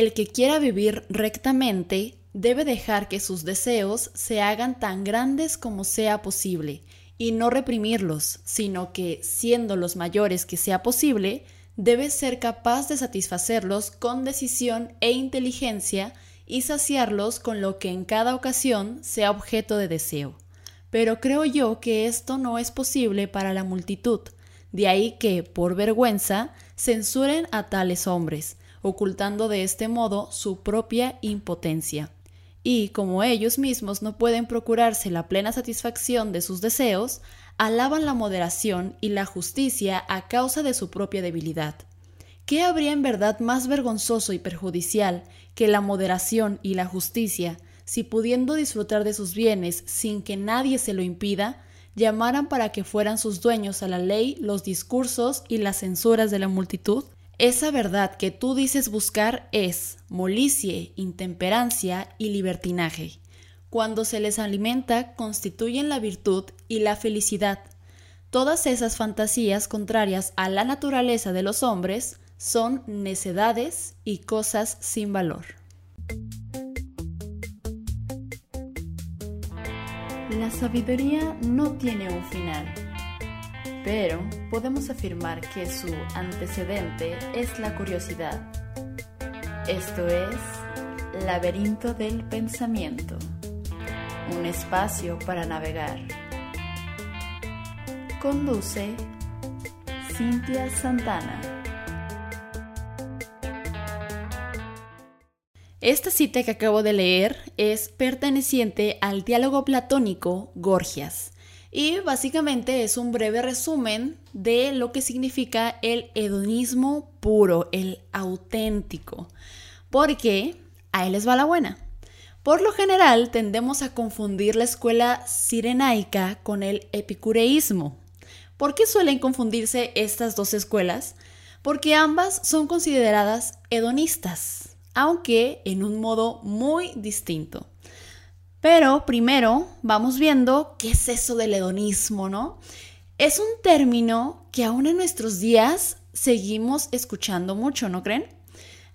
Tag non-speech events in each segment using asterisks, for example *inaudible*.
el que quiera vivir rectamente debe dejar que sus deseos se hagan tan grandes como sea posible y no reprimirlos, sino que, siendo los mayores que sea posible, debe ser capaz de satisfacerlos con decisión e inteligencia y saciarlos con lo que en cada ocasión sea objeto de deseo. Pero creo yo que esto no es posible para la multitud, de ahí que, por vergüenza, censuren a tales hombres, ocultando de este modo su propia impotencia. Y como ellos mismos no pueden procurarse la plena satisfacción de sus deseos, alaban la moderación y la justicia a causa de su propia debilidad. ¿Qué habría en verdad más vergonzoso y perjudicial que la moderación y la justicia, si pudiendo disfrutar de sus bienes sin que nadie se lo impida, llamaran para que fueran sus dueños a la ley los discursos y las censuras de la multitud? Esa verdad que tú dices buscar es molicie, intemperancia y libertinaje. Cuando se les alimenta, constituyen la virtud y la felicidad. Todas esas fantasías contrarias a la naturaleza de los hombres son necedades y cosas sin valor. La sabiduría no tiene un final, pero podemos afirmar que su antecedente es la curiosidad. Esto es laberinto del pensamiento, un espacio para navegar. Conduce Cintia Santana. Esta cita que acabo de leer es perteneciente al diálogo platónico Gorgias y básicamente es un breve resumen de lo que significa el hedonismo puro, el auténtico. Porque ahí les va la buena. Por lo general tendemos a confundir la escuela sirenaica con el epicureísmo. ¿Por qué suelen confundirse estas dos escuelas? Porque ambas son consideradas hedonistas aunque en un modo muy distinto. Pero primero vamos viendo qué es eso del hedonismo, ¿no? Es un término que aún en nuestros días seguimos escuchando mucho, ¿no creen?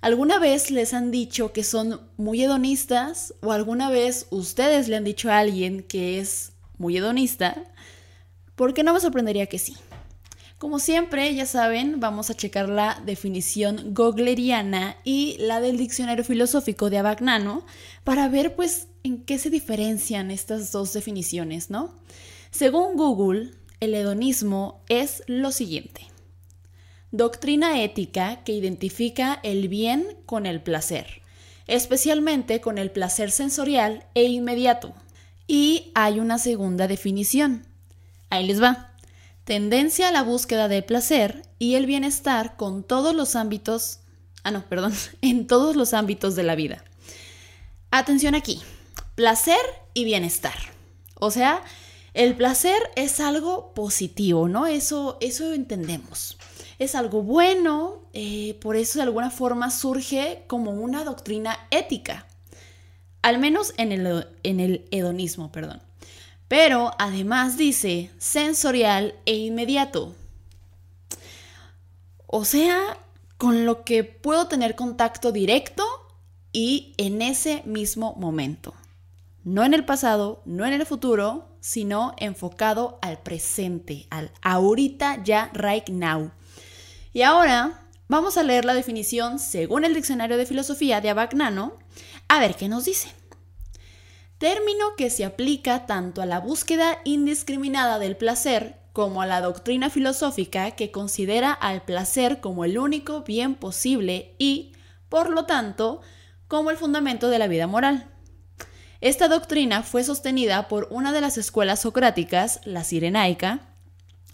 ¿Alguna vez les han dicho que son muy hedonistas o alguna vez ustedes le han dicho a alguien que es muy hedonista? Porque no me sorprendería que sí. Como siempre, ya saben, vamos a checar la definición gogleriana y la del diccionario filosófico de Abagnano para ver pues en qué se diferencian estas dos definiciones, ¿no? Según Google, el hedonismo es lo siguiente. Doctrina ética que identifica el bien con el placer, especialmente con el placer sensorial e inmediato. Y hay una segunda definición. Ahí les va tendencia a la búsqueda de placer y el bienestar con todos los ámbitos, ah no, perdón, *laughs* en todos los ámbitos de la vida. Atención aquí, placer y bienestar. O sea, el placer es algo positivo, ¿no? Eso, eso entendemos. Es algo bueno, eh, por eso de alguna forma surge como una doctrina ética, al menos en el, en el hedonismo, perdón. Pero además dice sensorial e inmediato. O sea, con lo que puedo tener contacto directo y en ese mismo momento. No en el pasado, no en el futuro, sino enfocado al presente, al ahorita ya, right now. Y ahora vamos a leer la definición según el diccionario de filosofía de Abagnano, a ver qué nos dice término que se aplica tanto a la búsqueda indiscriminada del placer como a la doctrina filosófica que considera al placer como el único bien posible y, por lo tanto, como el fundamento de la vida moral. Esta doctrina fue sostenida por una de las escuelas socráticas, la Cirenaica,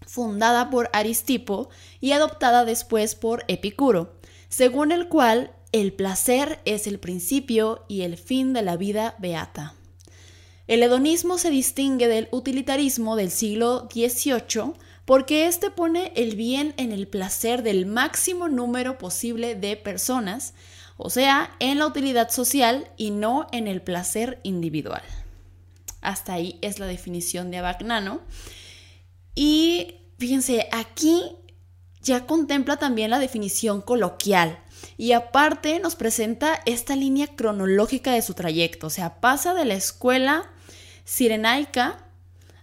fundada por Aristipo y adoptada después por Epicuro, según el cual el placer es el principio y el fin de la vida beata. El hedonismo se distingue del utilitarismo del siglo XVIII porque éste pone el bien en el placer del máximo número posible de personas, o sea, en la utilidad social y no en el placer individual. Hasta ahí es la definición de Abagnano. Y fíjense, aquí ya contempla también la definición coloquial. Y aparte nos presenta esta línea cronológica de su trayecto, o sea, pasa de la escuela sirenaica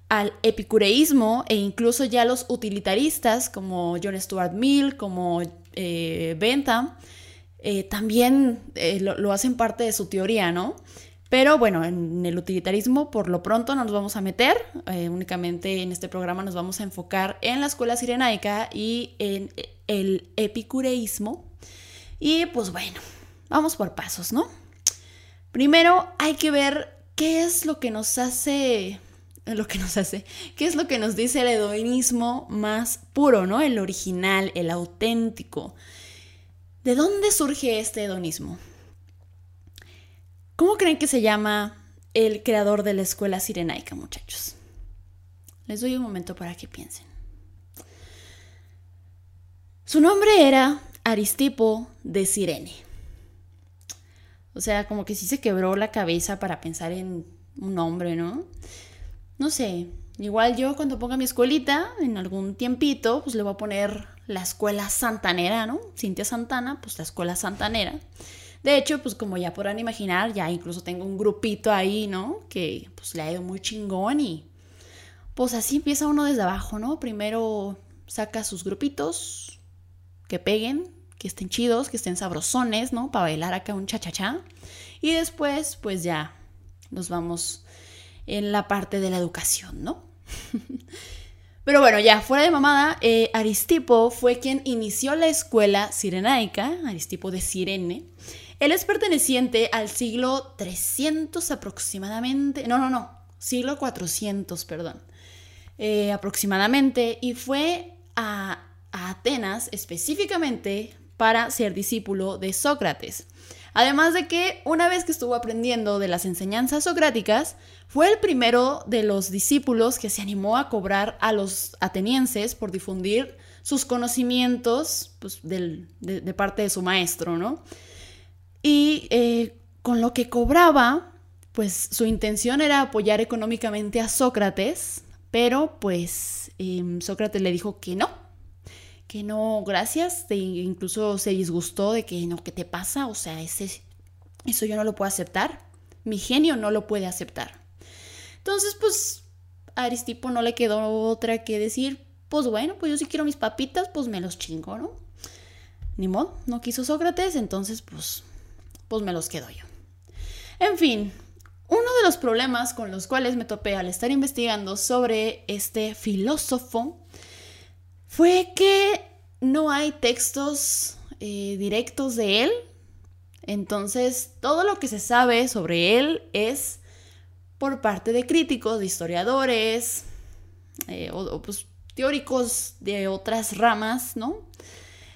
al epicureísmo e incluso ya los utilitaristas como John Stuart Mill, como eh, Bentham, eh, también eh, lo, hacen parte de su teoría, ¿no? Pero bueno, en el utilitarismo por lo pronto no nos vamos a meter, únicamente en este programa nos vamos a enfocar en la escuela sirenaica y en el epicureísmo. Y pues bueno, vamos por pasos, ¿no? Primero hay que ver qué es lo que nos hace lo que nos hace, qué es lo que nos dice el hedonismo más puro, ¿no? El original, el auténtico. ¿De dónde surge este hedonismo? ¿Cómo creen que se llama el creador de la escuela sirenaica, muchachos? Les doy un momento para que piensen. Su nombre era Aristipo de Sirene. O sea, como que sí se quebró la cabeza para pensar en un nombre, ¿no? no sé, igual yo cuando ponga mi escuelita, en algún tiempito, pues le voy a poner la escuela santanera, ¿no? Cintia Santana, pues la escuela santanera. De hecho, pues como ya podrán imaginar, ya incluso tengo un grupito ahí, ¿no? Que pues le ha ido muy chingón y pues así empieza uno desde abajo, ¿no? Primero saca sus grupitos que peguen, que estén chidos, que estén sabrosones, ¿no? Para bailar acá un cha-cha-cha. Y después, pues ya nos vamos en la parte de la educación, ¿no? *laughs* Pero bueno, ya fuera de mamada, eh, Aristipo fue quien inició la escuela sirenaica, Aristipo de Sirene. Él es perteneciente al siglo 300 aproximadamente, no, no, no, siglo 400, perdón, eh, aproximadamente, y fue a Atenas específicamente para ser discípulo de Sócrates. Además de que una vez que estuvo aprendiendo de las enseñanzas socráticas, fue el primero de los discípulos que se animó a cobrar a los atenienses por difundir sus conocimientos pues, de, parte de su maestro, ¿no? Y eh, con lo que cobraba, pues su intención era apoyar económicamente a Sócrates, pero pues em, Sócrates le dijo que no, que no, gracias, e incluso se disgustó de que no, ¿qué te pasa? O sea, ese, eso yo no lo puedo aceptar, mi genio no lo puede aceptar. Entonces, pues a Aristipo no le quedó otra que decir, pues bueno, pues yo si quiero mis papitas, pues me los chingo, ¿no? Ni modo, no quiso Sócrates, entonces pues, pues me los quedo yo. En fin, uno de los problemas con los cuales me topé al estar investigando sobre este filósofo fue que no hay textos eh, directos de él. Entonces, todo lo que se sabe sobre él es por parte de críticos, de historiadores, eh, o, pues, teóricos de otras ramas, ¿no?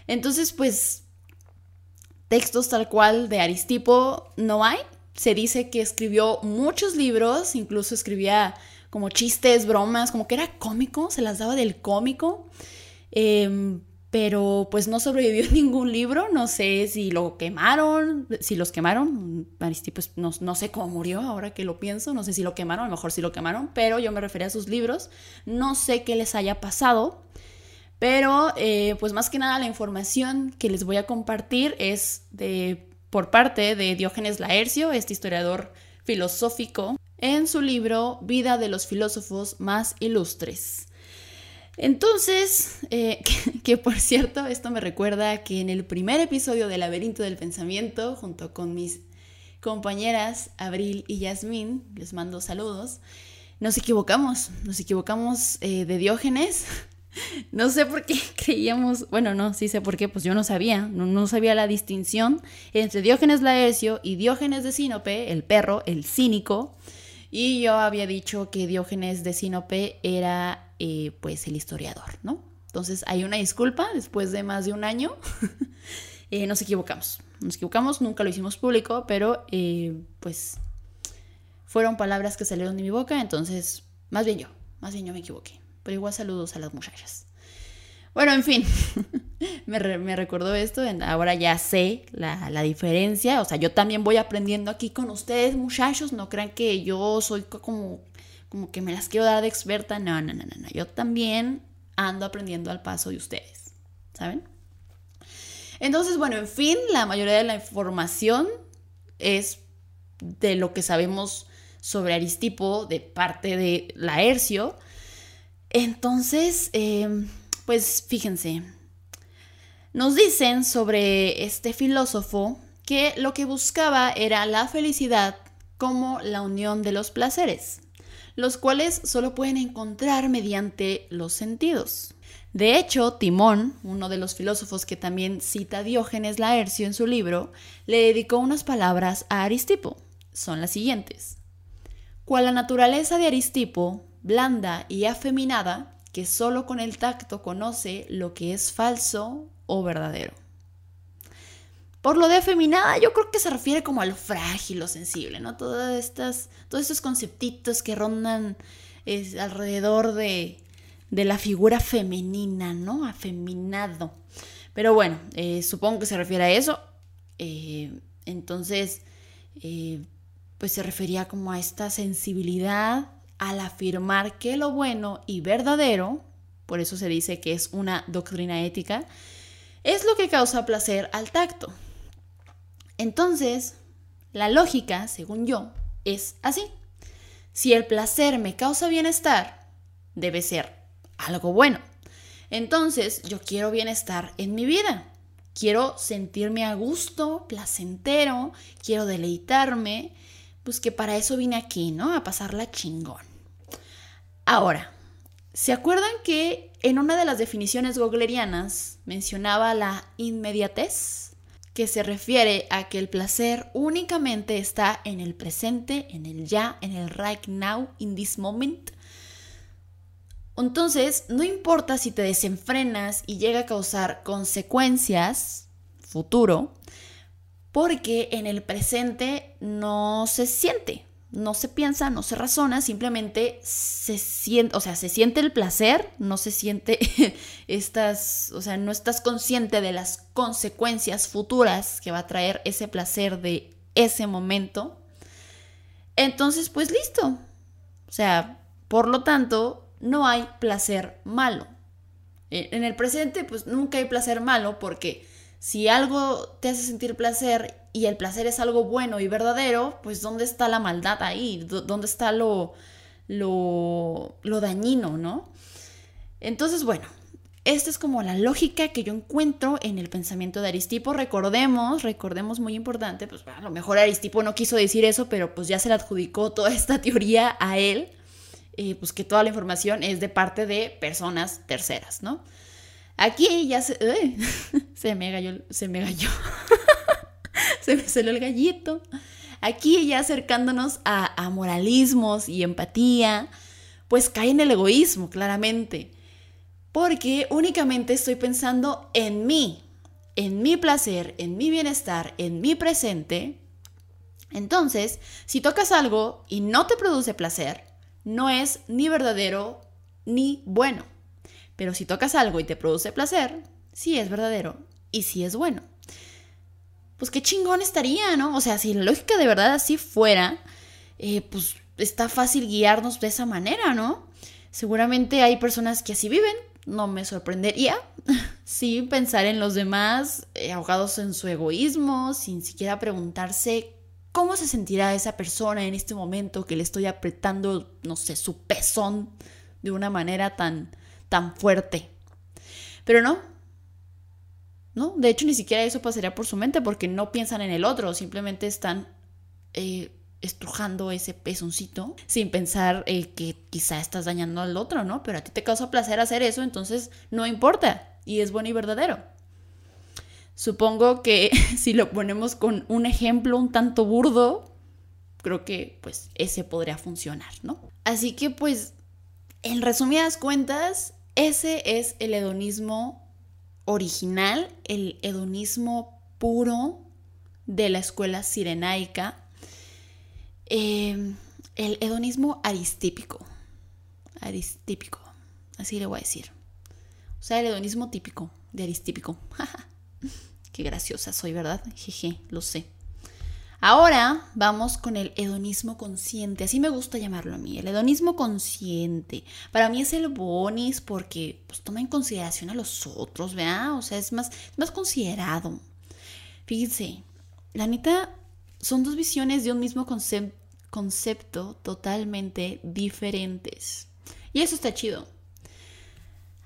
Entonces, pues, textos tal cual de Aristipo no hay. Se dice que escribió muchos libros, incluso escribía como chistes, bromas, como que era cómico, se las daba del cómico. Em, pero pues no sobrevivió *laughs* ningún libro, no sé si lo quemaron, si los quemaron, Aristipo pues, no, no, sé cómo murió ahora que lo pienso, no sé si lo quemaron, a lo mejor sí lo quemaron, pero yo me refería a sus libros, no sé qué les haya pasado, pero eh, pues más que nada la información que les voy a compartir es de, por parte de Diógenes Laercio, este historiador filosófico, en su libro Vida de los filósofos más ilustres. Entonces, eh, *laughs* que, por cierto, esto me recuerda que en el primer episodio del Laberinto del Pensamiento, junto con mis compañeras Abril y Yasmín, les mando saludos, nos equivocamos, nos equivocamos eh, de Diógenes. *laughs* No sé por qué *laughs* creíamos, bueno, no, sí sé por qué, pues yo no sabía, no, no sabía la distinción entre Diógenes Laercio y Diógenes de Sinope, el perro, el cínico, y yo había dicho que Diógenes de Sinope era eh, pues el historiador, ¿no? Entonces hay una disculpa después de más de un año. *laughs* Eh, nos equivocamos, nos equivocamos, nunca lo hicimos público, pero eh, pues fueron palabras que salieron de mi boca, entonces más bien yo, más bien yo me equivoqué. Pero igual saludos a las muchachas. Bueno, en fin, *laughs* me, recordó esto, ahora ya sé la, la, diferencia, o sea, yo también voy aprendiendo aquí con ustedes, muchachos, no crean que yo soy como como que me las quiero dar de experta. No, no, no, no, Yo también ando aprendiendo al paso de ustedes, ¿saben? Entonces, bueno, en fin, la mayoría de la información es de lo que sabemos sobre Aristipo de parte de Laercio. Entonces, em, pues fíjense, nos dicen sobre este filósofo que lo que buscaba era la felicidad como la unión de los placeres, los cuales solo pueden encontrar mediante los sentidos. De hecho, Timón, uno de los filósofos que también cita Diógenes Laercio en su libro, le dedicó unas palabras a Aristipo. Son las siguientes. Cual la naturaleza de Aristipo, blanda y afeminada, que solo con el tacto conoce lo que es falso o verdadero. Por lo de afeminada, yo creo que se refiere como a lo frágil, lo sensible, ¿no? Todas estas, todos estos conceptitos que rondan alrededor de, la figura femenina, ¿no? Afeminado. Pero bueno, eh, supongo que se refiere a eso. Eh, entonces, eh, pues se refería como a esta sensibilidad al afirmar que lo bueno y verdadero, por eso se dice que es una doctrina ética, es lo que causa placer al tacto. Entonces, la lógica, según yo, es así. Si el placer me causa bienestar, debe ser algo bueno. Entonces, yo quiero bienestar en mi vida. Quiero sentirme a gusto, placentero, quiero deleitarme, pues que para eso vine aquí, ¿no? A pasarla chingón. Ahora, ¿se acuerdan que en una de las definiciones goglerianas mencionaba la inmediatez? Que se refiere a que el placer únicamente está en el presente, en el ya, en el right now, in this moment. Entonces, no importa si te desenfrenas y llega a causar consecuencias futuro, porque en el presente no se siente, no se piensa, no se razona, simplemente se siente, o sea, se siente el placer, no se siente *laughs* estas, o sea, no estás consciente de las consecuencias futuras que va a traer ese placer de ese momento. Entonces, pues listo. O sea, por lo tanto, no hay placer malo. En el presente, pues nunca hay placer malo porque si algo te hace sentir placer y el placer es algo bueno y verdadero, pues ¿dónde está la maldad ahí? ¿Dónde está lo, lo, lo dañino, no? Entonces, bueno, esta es como la lógica que yo encuentro en el pensamiento de Aristipo. Recordemos, recordemos muy importante, pues a lo mejor Aristipo no quiso decir eso, pero pues ya se le adjudicó toda esta teoría a él, eh, pues que toda la información es de parte de personas terceras, ¿no? Aquí ya se... *laughs* se me galló, se me galló. *laughs* *laughs* se me salió el gallito. Aquí ya acercándonos a, moralismos y empatía, pues cae en el egoísmo, claramente. Porque únicamente estoy pensando en mí, en mi placer, en mi bienestar, en mi presente. Entonces, si tocas algo y no te produce placer, no es ni verdadero ni bueno. Pero si tocas algo y te produce placer, sí es verdadero y sí es bueno. Pues qué chingón estaría, ¿no? O sea, si la lógica de verdad así fuera, eh, pues está fácil guiarnos de esa manera, ¿no? Seguramente hay personas que así viven, no me sorprendería. *laughs* sí, pensar en los demás, eh, ahogados en su egoísmo, sin siquiera preguntarse cómo se sentirá esa persona en este momento que le estoy apretando, no sé, su pezón de una manera tan tan fuerte. Pero no, ¿no? De hecho, ni siquiera eso pasaría por su mente porque no piensan en el otro, simplemente están eh, estrujando ese pezoncito sin pensar eh, que quizá estás dañando al otro, ¿no? Pero a ti te causa placer hacer eso, entonces no importa y es bueno y verdadero. Supongo que *laughs* si lo ponemos con un ejemplo un tanto burdo, creo que pues ese podría funcionar, ¿no? Así que pues, en resumidas cuentas, ese es el hedonismo original, el hedonismo puro de la escuela sirenaica, em, el hedonismo aristípico, aristípico, así le voy a decir. O sea, el hedonismo típico de aristípico. *laughs* Qué graciosa soy, ¿verdad? Jeje, lo sé. Ahora vamos con el hedonismo consciente, así me gusta llamarlo a mí, el hedonismo consciente. Para mí es el bonis porque pues, toma en consideración a los otros, ¿verdad? O sea, es más, más considerado. Fíjense, la neta, son dos visiones de un mismo concepto totalmente diferentes. Y eso está chido.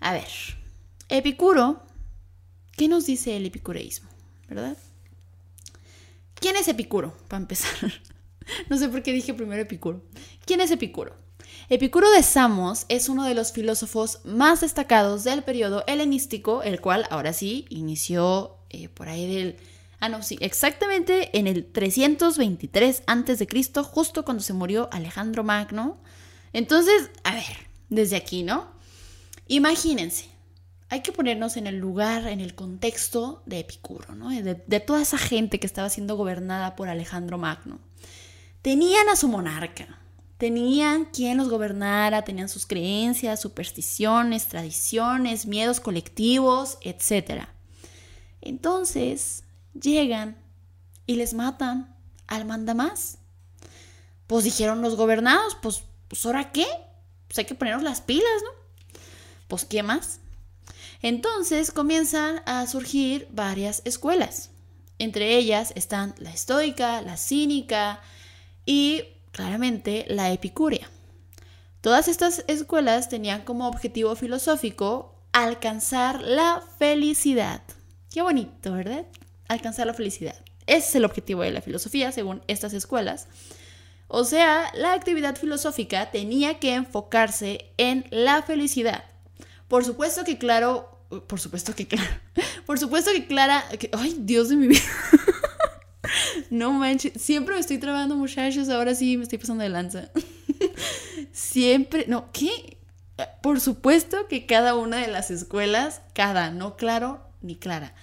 A ver, Epicuro, ¿qué nos dice el epicureísmo? ¿Verdad? ¿Quién es Epicuro? Para empezar. *laughs* no sé por qué dije primero Epicuro. ¿Quién es Epicuro? Epicuro de Samos es uno de los filósofos más destacados del periodo helenístico, el cual ahora sí inició eh, por ahí del... Ah, no, sí, exactamente en el 323 a.C., justo cuando se murió Alejandro Magno. Entonces, a ver, desde aquí, ¿no? Imagínense, hay que ponernos en el lugar, en el contexto de Epicuro, ¿no? de, toda esa gente que estaba siendo gobernada por Alejandro Magno. Tenían a su monarca, tenían quien los gobernara, tenían sus creencias, supersticiones, tradiciones, miedos colectivos, etc. Entonces llegan y les matan al mandamás. Pues dijeron los gobernados, pues, pues ¿ahora qué? Pues hay que ponernos las pilas, ¿no? Pues ¿qué más? Entonces comienzan a surgir varias escuelas. Entre ellas están la estoica, la cínica y claramente la epicuria. Todas estas escuelas tenían como objetivo filosófico alcanzar la felicidad. Qué bonito, ¿verdad? Alcanzar la felicidad. Ese es el objetivo de la filosofía, según estas escuelas. O sea, la actividad filosófica tenía que enfocarse en la felicidad. Por supuesto que, claro, por supuesto que Clara. Por supuesto que Clara. ay, Dios de mi vida. *laughs* no manches. Siempre me estoy trabando, muchachos. Ahora sí me estoy pasando de lanza. *laughs* Siempre. No, ¿qué? Por supuesto que cada una de las escuelas, cada, no claro ni clara.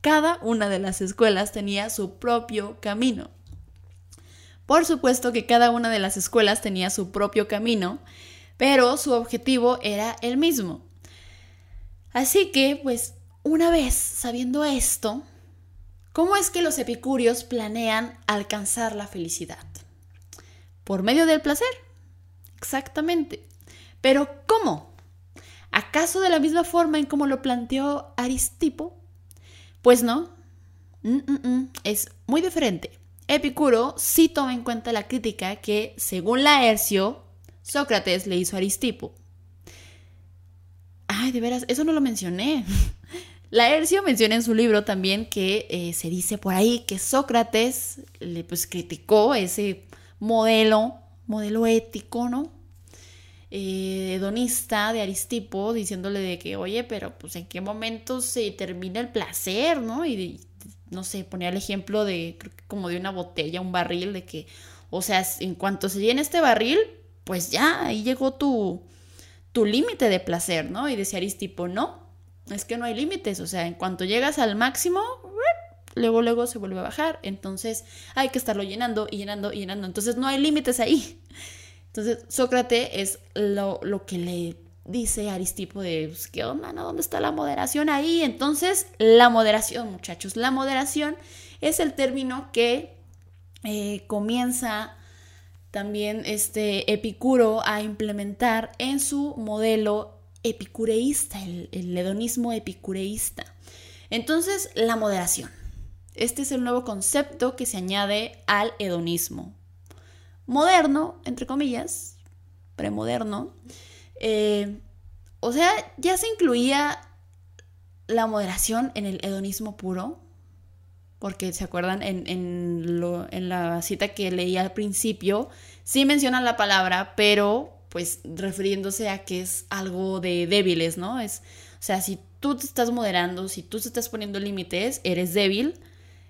Cada una de las escuelas tenía su propio camino. Por supuesto que cada una de las escuelas tenía su propio camino, pero su objetivo era el mismo Así que, pues, una vez sabiendo esto, ¿cómo es que los epicúreos planean alcanzar la felicidad? Por medio del placer. Exactamente. Pero ¿cómo? ¿Acaso de la misma forma en como lo planteó Aristipo? Pues no. Mm, mm, mm. Es muy diferente. Epicuro sí toma en cuenta la crítica que, según Laercio, Sócrates le hizo a Aristipo. Ay, de veras, eso no lo mencioné. *laughs* Laercio menciona en su libro también que eh, se dice por ahí que Sócrates le pues criticó ese modelo, modelo ético, ¿no? Eh, hedonista de Aristipo, diciéndole de que, oye, pero pues en qué momento se termina el placer, ¿no? Y no sé, ponía el ejemplo de, como de una botella, un barril, de que, o sea, en cuanto se llena este barril, pues ya, ahí llegó tu, tu límite de placer, ¿no? Y decía Aristipo, no, es que no hay límites, o sea, en cuanto llegas al máximo, luego, luego se vuelve a bajar, entonces hay que estarlo llenando y llenando y llenando, entonces no hay límites ahí. Entonces Sócrates es lo, que le dice Aristipo de, pues, ¿qué onda? ¿Dónde está la moderación ahí? Entonces, la moderación, muchachos, la moderación es el término que eh, comienza también este Epicuro a implementar en su modelo epicureísta, el, hedonismo epicureísta. Entonces, la moderación. Este es el nuevo concepto que se añade al hedonismo. Moderno, entre comillas, premoderno. Eh, o sea, ya se incluía la moderación en el hedonismo puro, porque se acuerdan en, la cita que leí al principio, sí mencionan la palabra, pero pues refiriéndose a que es algo de débiles, ¿no? Es, o sea, si tú te estás moderando, si tú te estás poniendo límites, eres débil,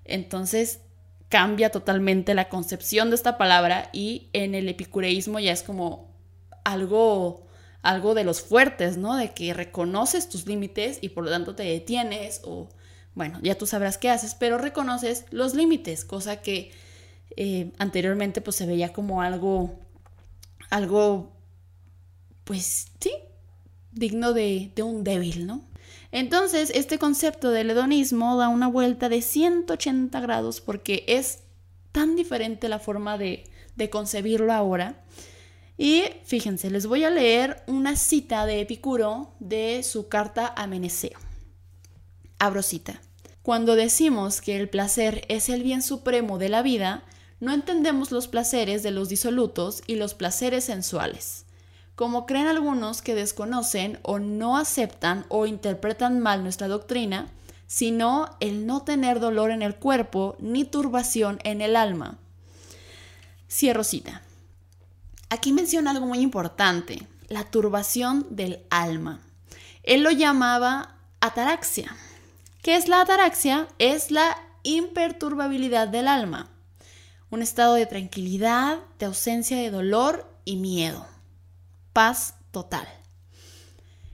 entonces cambia totalmente la concepción de esta palabra y en el epicureísmo ya es como algo algo de los fuertes, ¿no? De que reconoces tus límites y por lo tanto te detienes o bueno, ya tú sabrás qué haces, pero reconoces los límites, cosa que eh, anteriormente pues se veía como algo, algo, pues sí, digno de, un débil, ¿no? Entonces, este concepto del hedonismo da una vuelta de 180 grados porque es tan diferente la forma de, de concebirlo ahora. Y fíjense, les voy a leer una cita de Epicuro de su carta a Meneceo. Abro cita. Cuando decimos que el placer es el bien supremo de la vida, no entendemos los placeres de los disolutos y los placeres sensuales. Como creen algunos que desconocen o no aceptan o interpretan mal nuestra doctrina, sino el no tener dolor en el cuerpo ni turbación en el alma. Cierro cita. Aquí menciona algo muy importante, la turbación del alma. Él lo llamaba ataraxia. ¿Qué es la ataraxia? Es la imperturbabilidad del alma, un estado de tranquilidad, de ausencia de dolor y miedo, paz total.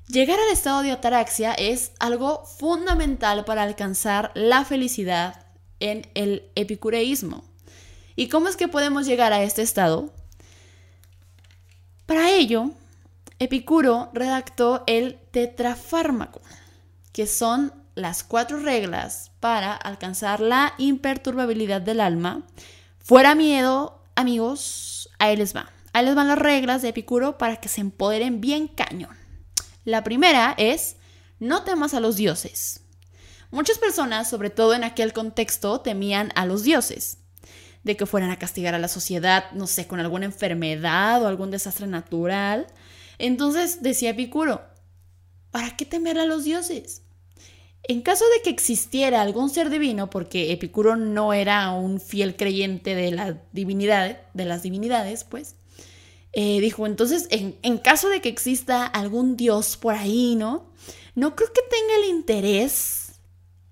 Llegar al estado de ataraxia es algo fundamental para alcanzar la felicidad en el epicureísmo. ¿Y cómo es que podemos llegar a este estado? Para ello, Epicuro redactó el tetrafármaco, que son las cuatro reglas para alcanzar la imperturbabilidad del alma. Fuera miedo, amigos, ahí les va. Ahí les van las reglas de Epicuro para que se empoderen bien cañón. La primera es, no temas a los dioses. Muchas personas, sobre todo en aquel contexto, temían a los dioses, de que fueran a castigar a la sociedad, no sé, con alguna enfermedad o algún desastre natural. Entonces decía Epicuro, ¿para qué temer a los dioses? En caso de que existiera algún ser divino, porque Epicuro no era un fiel creyente de la divinidad, de las divinidades, pues, eh, dijo, entonces, en, caso de que exista algún dios por ahí, ¿no? No creo que tenga el interés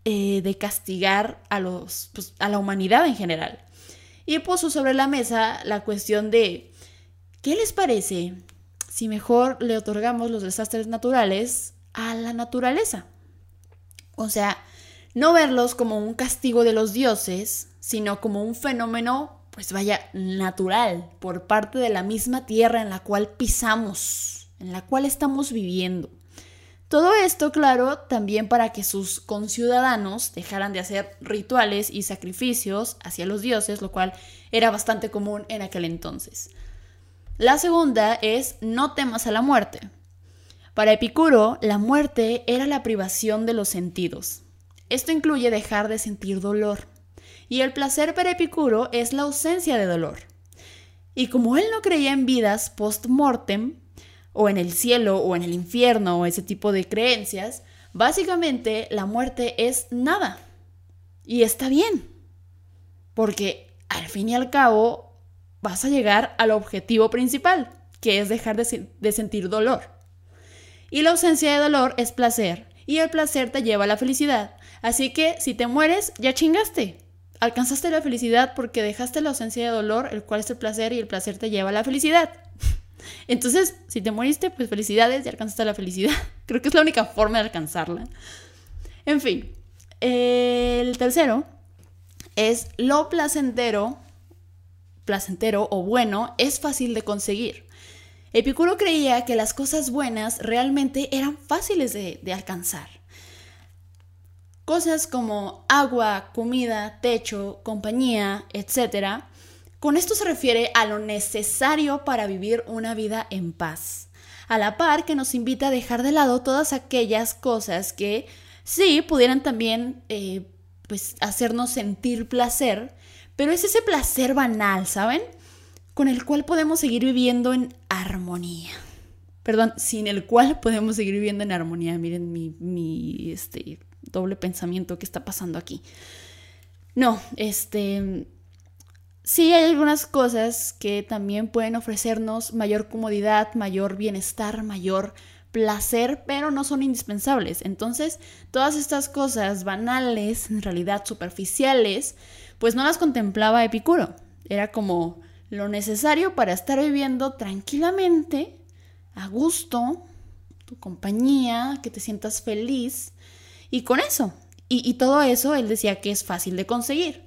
eh, de castigar a, los, pues, a la humanidad en general. Y puso sobre la mesa la cuestión de, ¿qué les parece si mejor le otorgamos los desastres naturales a la naturaleza? O sea, no verlos como un castigo de los dioses, sino como un fenómeno pues vaya, natural por parte de la misma tierra en la cual pisamos, en la cual estamos viviendo. Todo esto, claro, también para que sus conciudadanos dejaran de hacer rituales y sacrificios hacia los dioses, lo cual era bastante común en aquel entonces. La segunda es no temas a la muerte. Para Epicuro, la muerte era la privación de los sentidos. Esto incluye dejar de sentir dolor y el placer para Epicuro es la ausencia de dolor. Y como él no creía en vidas post-mortem, o en el cielo, o en el infierno, o ese tipo de creencias, básicamente la muerte es nada. Y está bien, porque al fin y al cabo vas a llegar al objetivo principal, que es dejar de, de sentir dolor. Y la ausencia de dolor es placer, y el placer te lleva a la felicidad. Así que si te mueres, ya chingaste alcanzaste la felicidad porque dejaste la ausencia de dolor, el cual es el placer y el placer te lleva a la felicidad. *laughs* Entonces, si te moriste, pues felicidades y alcanzaste la felicidad. *laughs* Creo que es la única forma de alcanzarla. En fin, el tercero es lo placentero, placentero o bueno, es fácil de conseguir. Epicuro creía que las cosas buenas realmente eran fáciles de, alcanzar. Cosas como agua, comida, techo, compañía, etc. Con esto se refiere a lo necesario para vivir una vida en paz. A la par que nos invita a dejar de lado todas aquellas cosas que sí pudieran también eh, pues hacernos sentir placer, pero es ese placer banal, ¿saben? Con el cual podemos seguir viviendo en armonía. Perdón, sin el cual podemos seguir viviendo en armonía. Miren mi, mi este, doble pensamiento que está pasando aquí. No, este... Sí hay algunas cosas que también pueden ofrecernos mayor comodidad, mayor bienestar, mayor placer, pero no son indispensables. Entonces, todas estas cosas banales, en realidad superficiales, pues no las contemplaba Epicuro. Era como lo necesario para estar viviendo tranquilamente, a gusto, tu compañía, que te sientas feliz y con eso, y, todo eso él decía que es fácil de conseguir.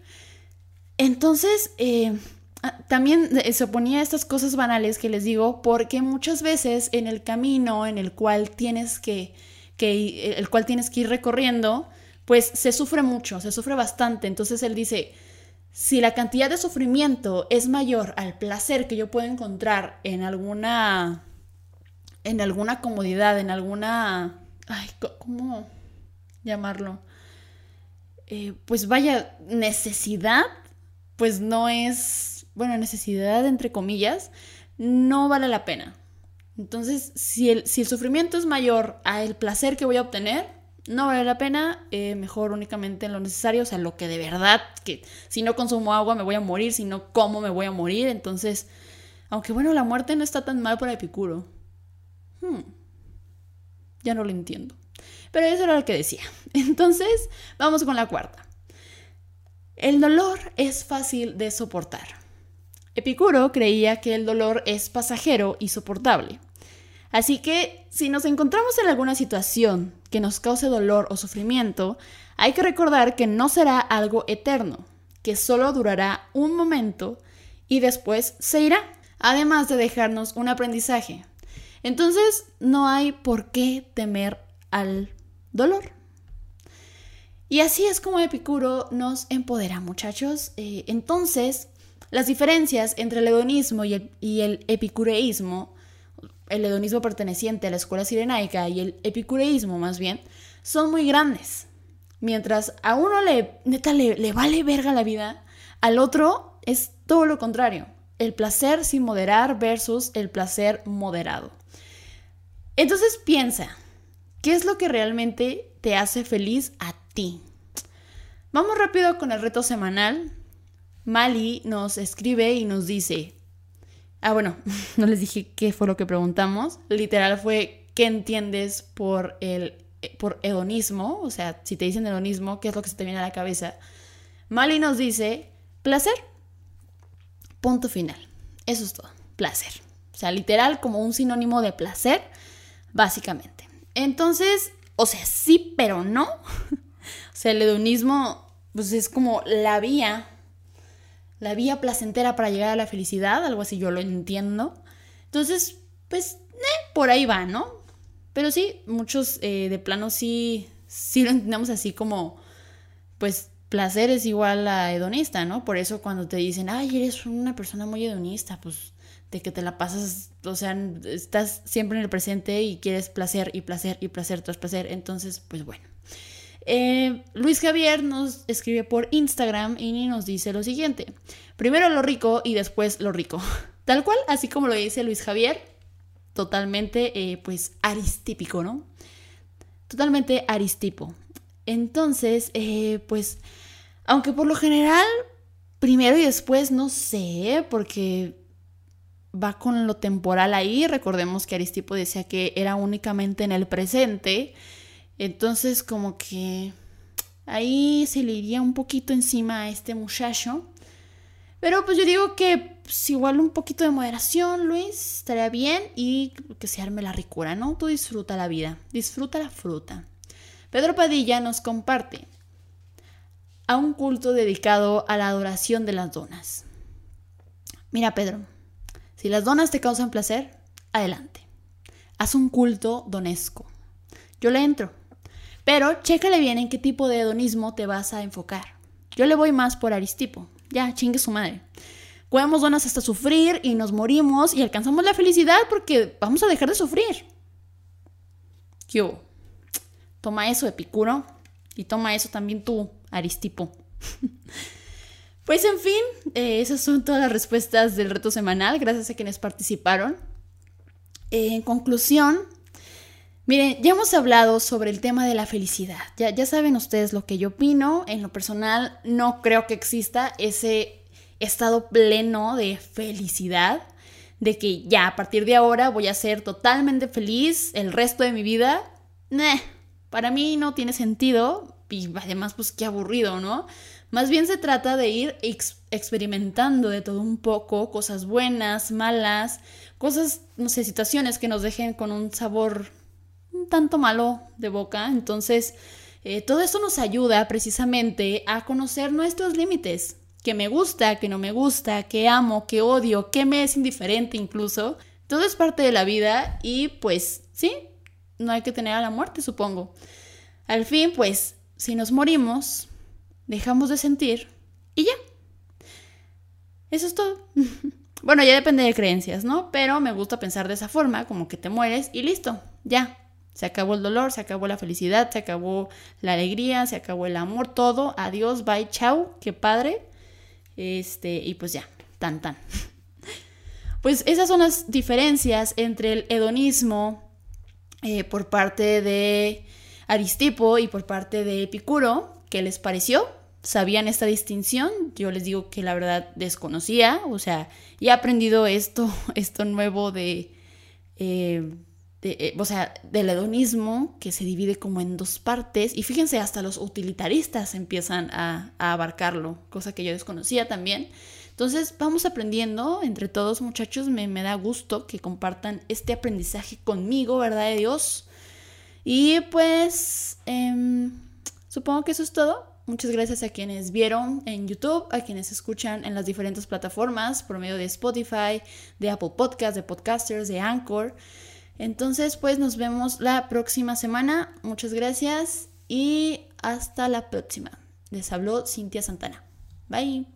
Entonces, eh, ah, también eh, se oponía a estas cosas banales que les digo, porque muchas veces en el camino en el cual tienes que, que, el cual tienes que ir recorriendo, pues se sufre mucho, se sufre bastante. Entonces él dice, si la cantidad de sufrimiento es mayor al placer que yo puedo encontrar en alguna en alguna comodidad, en alguna ay, ¿cómo llamarlo? Eh, pues vaya, necesidad, pues no es, bueno, necesidad entre comillas, no vale la pena. Entonces, si el, si el sufrimiento es mayor al placer que voy a obtener, no vale la pena, eh, mejor únicamente en lo necesario, o sea, lo que de verdad, que si no consumo agua me voy a morir, si no como me voy a morir, entonces, aunque bueno, la muerte no está tan mal para Epicuro. Hmm, ya no lo entiendo. Pero eso era lo que decía. *laughs* Entonces, vamos con la cuarta. El dolor es fácil de soportar. Epicuro creía que el dolor es pasajero y soportable. Así que si nos encontramos en alguna situación que nos cause dolor o sufrimiento, hay que recordar que no será algo eterno, que solo durará un momento y después se irá, además de dejarnos un aprendizaje. Entonces no hay por qué temer al dolor. Y así es como Epicuro nos empodera, muchachos. Eh, entonces, las diferencias entre el hedonismo y el, y el epicureísmo el hedonismo perteneciente a la escuela sirenaica y el epicureísmo más bien, son muy grandes. Mientras a uno le, neta, le, vale verga la vida, al otro es todo lo contrario. El placer sin moderar versus el placer moderado. Entonces piensa, ¿qué es lo que realmente te hace feliz a ti? Vamos rápido con el reto semanal. Mali nos escribe y nos dice, Ah, bueno, *laughs* no les dije qué fue lo que preguntamos. Literal fue, ¿qué entiendes por el por hedonismo? O sea, si te dicen hedonismo, ¿qué es lo que se te viene a la cabeza? Mali nos dice, placer. Punto final. Eso es todo. Placer. O sea, literal como un sinónimo de placer, básicamente. Entonces, o sea, sí, pero no. *laughs* o sea, el hedonismo, pues es como la vía la vía placentera para llegar a la felicidad, algo así yo lo entiendo. Entonces, pues, eh, por ahí va, ¿no? Pero sí, muchos eh, de plano sí, sí lo entendemos así como, pues, placer es igual a hedonista, ¿no? Por eso cuando te dicen, ay, eres una persona muy hedonista, pues, de que te la pasas, o sea, estás siempre en el presente y quieres placer y placer y placer tras placer. Entonces, pues bueno. Eh, Luis Javier nos escribe por Instagram y nos dice lo siguiente. Primero lo rico y después lo rico. *laughs* Tal cual, así como lo dice Luis Javier, totalmente eh, pues aristípico, ¿no? Totalmente aristipo. Entonces, eh, pues, aunque por lo general, primero y después, no sé, porque va con lo temporal ahí. Recordemos que Aristipo decía que era únicamente en el presente. Entonces como que ahí se le iría un poquito encima a este muchacho. Pero pues yo digo que pues, igual un poquito de moderación, Luis, estaría bien y que se arme la ricura, ¿no? Tú disfruta la vida, disfruta la fruta. Pedro Padilla nos comparte a un culto dedicado a la adoración de las donas. Mira, Pedro, si las donas te causan placer, adelante. Haz un culto donesco. Yo le entro. Pero chécale bien en qué tipo de hedonismo te vas a enfocar. Yo le voy más por Aristipo. Ya, chingue su madre. Comemos donas hasta sufrir y nos morimos y alcanzamos la felicidad porque vamos a dejar de sufrir. ¿Qué Toma eso, Epicuro. Y toma eso también tú, Aristipo. *laughs* pues en fin, eh, esas son todas las respuestas del reto semanal. Gracias a quienes participaron. en conclusión, Miren, ya hemos hablado sobre el tema de la felicidad. Ya, ya saben ustedes lo que yo opino. En lo personal, no creo que exista ese estado pleno de felicidad. De que ya a partir de ahora voy a ser totalmente feliz el resto de mi vida. Nah, para mí no tiene sentido. Y además, pues qué aburrido, ¿no? Más bien se trata de ir experimentando de todo un poco, cosas buenas, malas, cosas, no sé, situaciones que nos dejen con un sabor tanto malo de boca. Entonces, eh, todo eso nos ayuda precisamente a conocer nuestros límites. Que me gusta, que no me gusta, que amo, que odio, que me es indiferente incluso. Todo es parte de la vida y pues sí, no hay que tener a la muerte, supongo. Al fin, pues, si nos morimos, dejamos de sentir y ya. Eso es todo. *laughs* bueno, ya depende de creencias, ¿no? Pero me gusta pensar de esa forma, como que te mueres y listo, ya. Se acabó el dolor, se acabó la felicidad, se acabó la alegría, se acabó el amor, todo. Adiós, bye, chao, qué padre. Este, y pues ya, tan tan. *laughs* Pues esas son las diferencias entre el hedonismo eh, por parte de Aristipo y por parte de Epicuro. ¿Qué les pareció? ¿Sabían esta distinción? Yo les digo que la verdad desconocía, o sea, he aprendido esto, *laughs* esto nuevo de, eh, eh, o sea, del hedonismo que se divide como en dos partes y fíjense, hasta los utilitaristas empiezan a, abarcarlo, cosa que yo desconocía también. Entonces vamos aprendiendo entre todos muchachos, me, da gusto que compartan este aprendizaje conmigo, ¿verdad de Dios? Y pues em, supongo que eso es todo. Muchas gracias a quienes vieron en YouTube, a quienes escuchan en las diferentes plataformas por medio de Spotify, de Apple Podcasts, de Podcasters, de Anchor. Entonces, pues nos vemos la próxima semana. Muchas gracias y hasta la próxima. Les habló Cintia Santana. Bye.